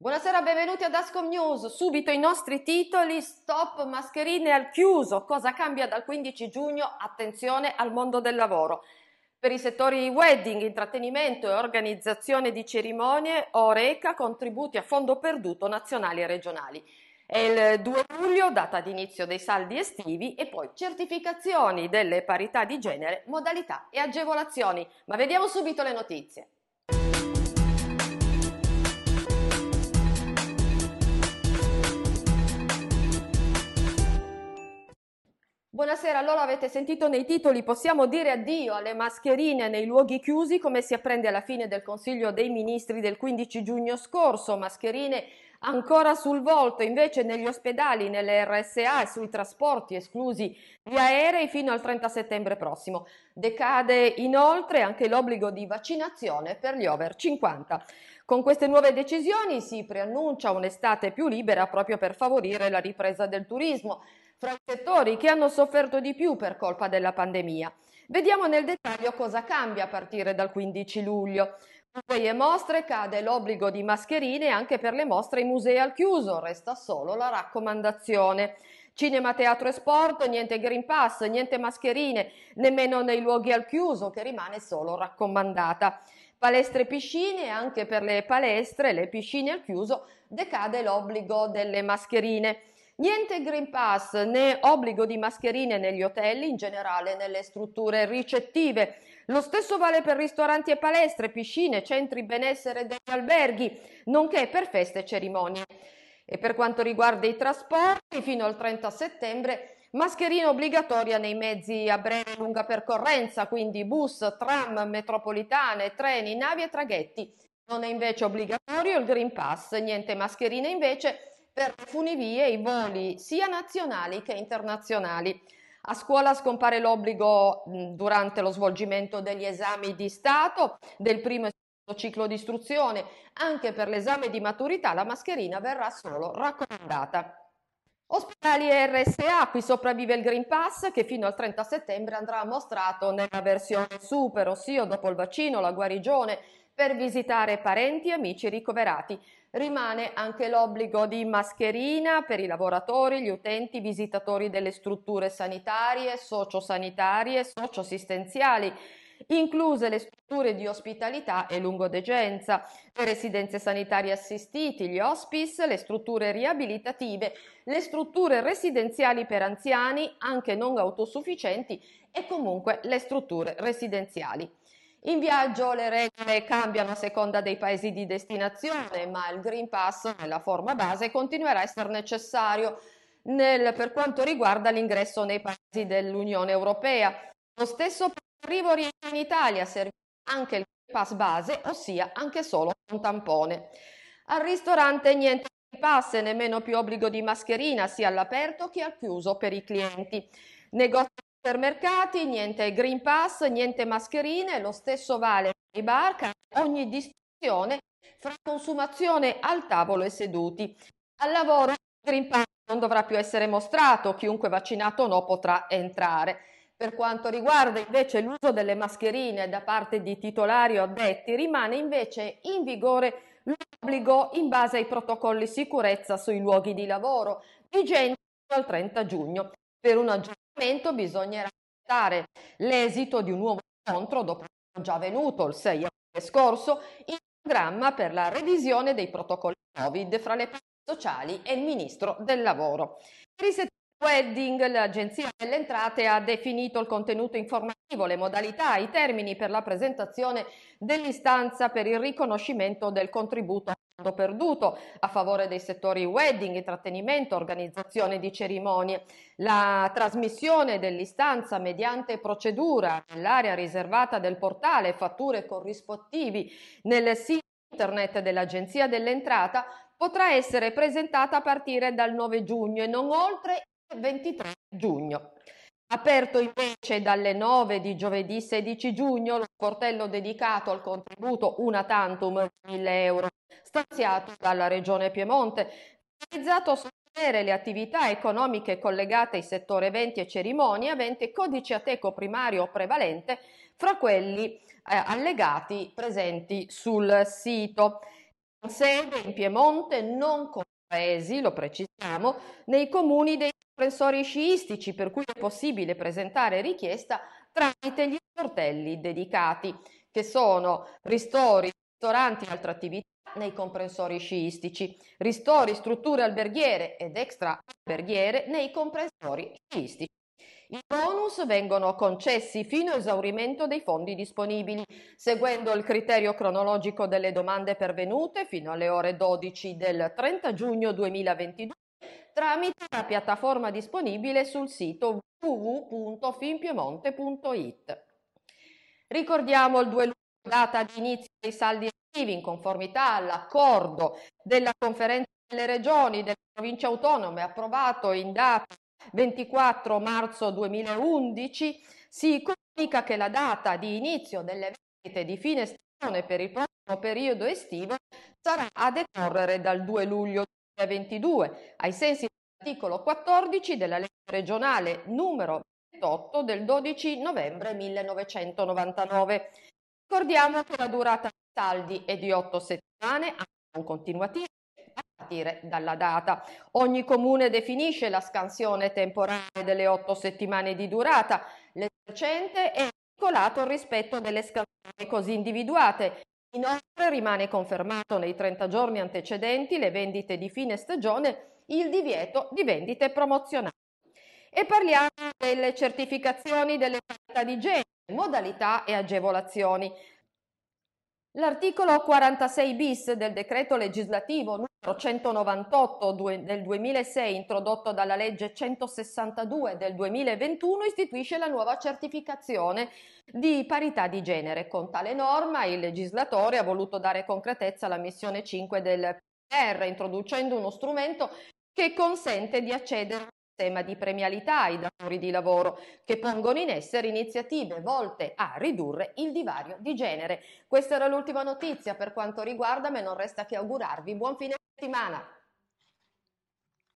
Buonasera, benvenuti ad Ascom News. Subito i nostri titoli: Stop mascherine al chiuso. Cosa cambia dal 15 giugno? Attenzione al mondo del lavoro. Per i settori wedding, intrattenimento e organizzazione di cerimonie, Oreca contributi a fondo perduto nazionali e regionali. È il 2 luglio, data di inizio dei saldi estivi e poi certificazioni delle parità di genere, modalità e agevolazioni. Ma vediamo subito le notizie. Buonasera, allora avete sentito nei titoli, possiamo dire addio alle mascherine nei luoghi chiusi come si apprende alla fine del Consiglio dei Ministri del 15 giugno scorso, mascherine ancora sul volto, invece negli ospedali, nelle RSA e sui trasporti esclusi gli aerei fino al 30 settembre prossimo. Decade inoltre anche l'obbligo di vaccinazione per gli over 50. Con queste nuove decisioni si preannuncia un'estate più libera proprio per favorire la ripresa del turismo fra i settori che hanno sofferto di più per colpa della pandemia. Vediamo nel dettaglio cosa cambia a partire dal 15 luglio. Musei e mostre cade l'obbligo di mascherine anche per le mostre in musei al chiuso, resta solo la raccomandazione. Cinema, teatro e sport, niente Green Pass, niente mascherine, nemmeno nei luoghi al chiuso, che rimane solo raccomandata. Palestre e piscine, anche per le palestre, le piscine al chiuso, decade l'obbligo delle mascherine. Niente Green Pass né obbligo di mascherine negli hotel, in generale nelle strutture ricettive. Lo stesso vale per ristoranti e palestre, piscine, centri benessere degli alberghi, nonché per feste e cerimonie. E per quanto riguarda i trasporti, fino al 30 settembre mascherina obbligatoria nei mezzi a breve e lunga percorrenza, quindi bus, tram, metropolitane, treni, navi e traghetti. Non è invece obbligatorio il Green Pass, niente mascherine invece per funivie i voli sia nazionali che internazionali. A scuola scompare l'obbligo durante lo svolgimento degli esami di Stato del primo e secondo ciclo di istruzione. Anche per l'esame di maturità la mascherina verrà solo raccomandata. Ospedali RSA, qui sopravvive il Green Pass che fino al 30 settembre andrà mostrato nella versione super, ossia dopo il vaccino, la guarigione, per visitare parenti e amici ricoverati. Rimane anche l'obbligo di mascherina per i lavoratori, gli utenti, visitatori delle strutture sanitarie, sociosanitarie, socioassistenziali, incluse le strutture di ospitalità e lungodegenza, le residenze sanitarie assistiti, gli hospice, le strutture riabilitative, le strutture residenziali per anziani, anche non autosufficienti e comunque le strutture residenziali. In viaggio le regole cambiano a seconda dei paesi di destinazione, ma il Green Pass nella forma base continuerà a essere necessario nel, per quanto riguarda l'ingresso nei paesi dell'Unione Europea. Lo stesso per l'arrivo in Italia serve anche il Green Pass base, ossia anche solo un tampone. Al ristorante niente Pass e nemmeno più obbligo di mascherina sia all'aperto che al chiuso per i clienti. Negozi supermercati, niente Green Pass, niente mascherine, lo stesso vale per i bar, ogni distinzione fra consumazione al tavolo e seduti. Al lavoro il Green Pass non dovrà più essere mostrato, chiunque vaccinato o no potrà entrare. Per quanto riguarda invece l'uso delle mascherine da parte di titolari o addetti, rimane invece in vigore l'obbligo in base ai protocolli sicurezza sui luoghi di lavoro, vigenti al 30 giugno. Per un aggiornamento bisognerà aspettare l'esito di un nuovo incontro dopo già avvenuto il 6 aprile scorso in programma per la revisione dei protocolli Covid fra le parti sociali e il Ministro del Lavoro. Per i settori wedding l'Agenzia delle Entrate ha definito il contenuto informativo, le modalità, i termini per la presentazione dell'istanza per il riconoscimento del contributo perduto a favore dei settori wedding, intrattenimento, organizzazione di cerimonie. La trasmissione dell'istanza mediante procedura nell'area riservata del portale fatture corrispettivi nel sito internet dell'Agenzia dell'Entrata potrà essere presentata a partire dal 9 giugno e non oltre il 23 giugno. Aperto invece dalle 9 di giovedì 16 giugno lo sportello dedicato al contributo una tantum 1000 euro stanziato dalla Regione Piemonte, finalizzato a sostenere le attività economiche collegate ai settori eventi e cerimonie aventi codice ateco primario prevalente fra quelli eh, allegati presenti sul sito. sede in Piemonte non compresi, lo precisiamo, nei comuni dei comprensori sciistici, per cui è possibile presentare richiesta tramite gli sportelli dedicati, che sono ristori, ristoranti e altre attività nei comprensori sciistici, ristori, strutture alberghiere ed extra alberghiere nei comprensori sciistici. I bonus vengono concessi fino a esaurimento dei fondi disponibili, seguendo il criterio cronologico delle domande pervenute fino alle ore 12 del 30 giugno 2022 tramite la piattaforma disponibile sul sito www.finpiemonte.it. Ricordiamo il 2 luglio, data di inizio dei saldi estivi in conformità all'accordo della conferenza delle regioni delle province autonome approvato in data 24 marzo 2011 si comunica che la data di inizio delle vendite di fine stagione per il prossimo periodo estivo sarà a decorrere dal 2 luglio 2022 ai sensi dell'articolo 14 della legge regionale numero 28 del 12 novembre 1999. Ricordiamo che la durata dei saldi è di 8 settimane, a non continuativo, partire dalla data. Ogni comune definisce la scansione temporale delle otto settimane di durata. L'esercente è vincolato rispetto delle scansioni così individuate. Inoltre rimane confermato nei 30 giorni antecedenti le vendite di fine stagione il divieto di vendite promozionali. E parliamo delle certificazioni delle parità di genere, modalità e agevolazioni. L'articolo 46 bis del decreto legislativo 198 del 2006 introdotto dalla legge 162 del 2021 istituisce la nuova certificazione di parità di genere. Con tale norma il legislatore ha voluto dare concretezza alla missione 5 del PR introducendo uno strumento che consente di accedere sistema di premialità ai datori di lavoro che pongono in essere iniziative volte a ridurre il divario di genere. Questa era l'ultima notizia per quanto riguarda me, non resta che augurarvi buon fine settimana.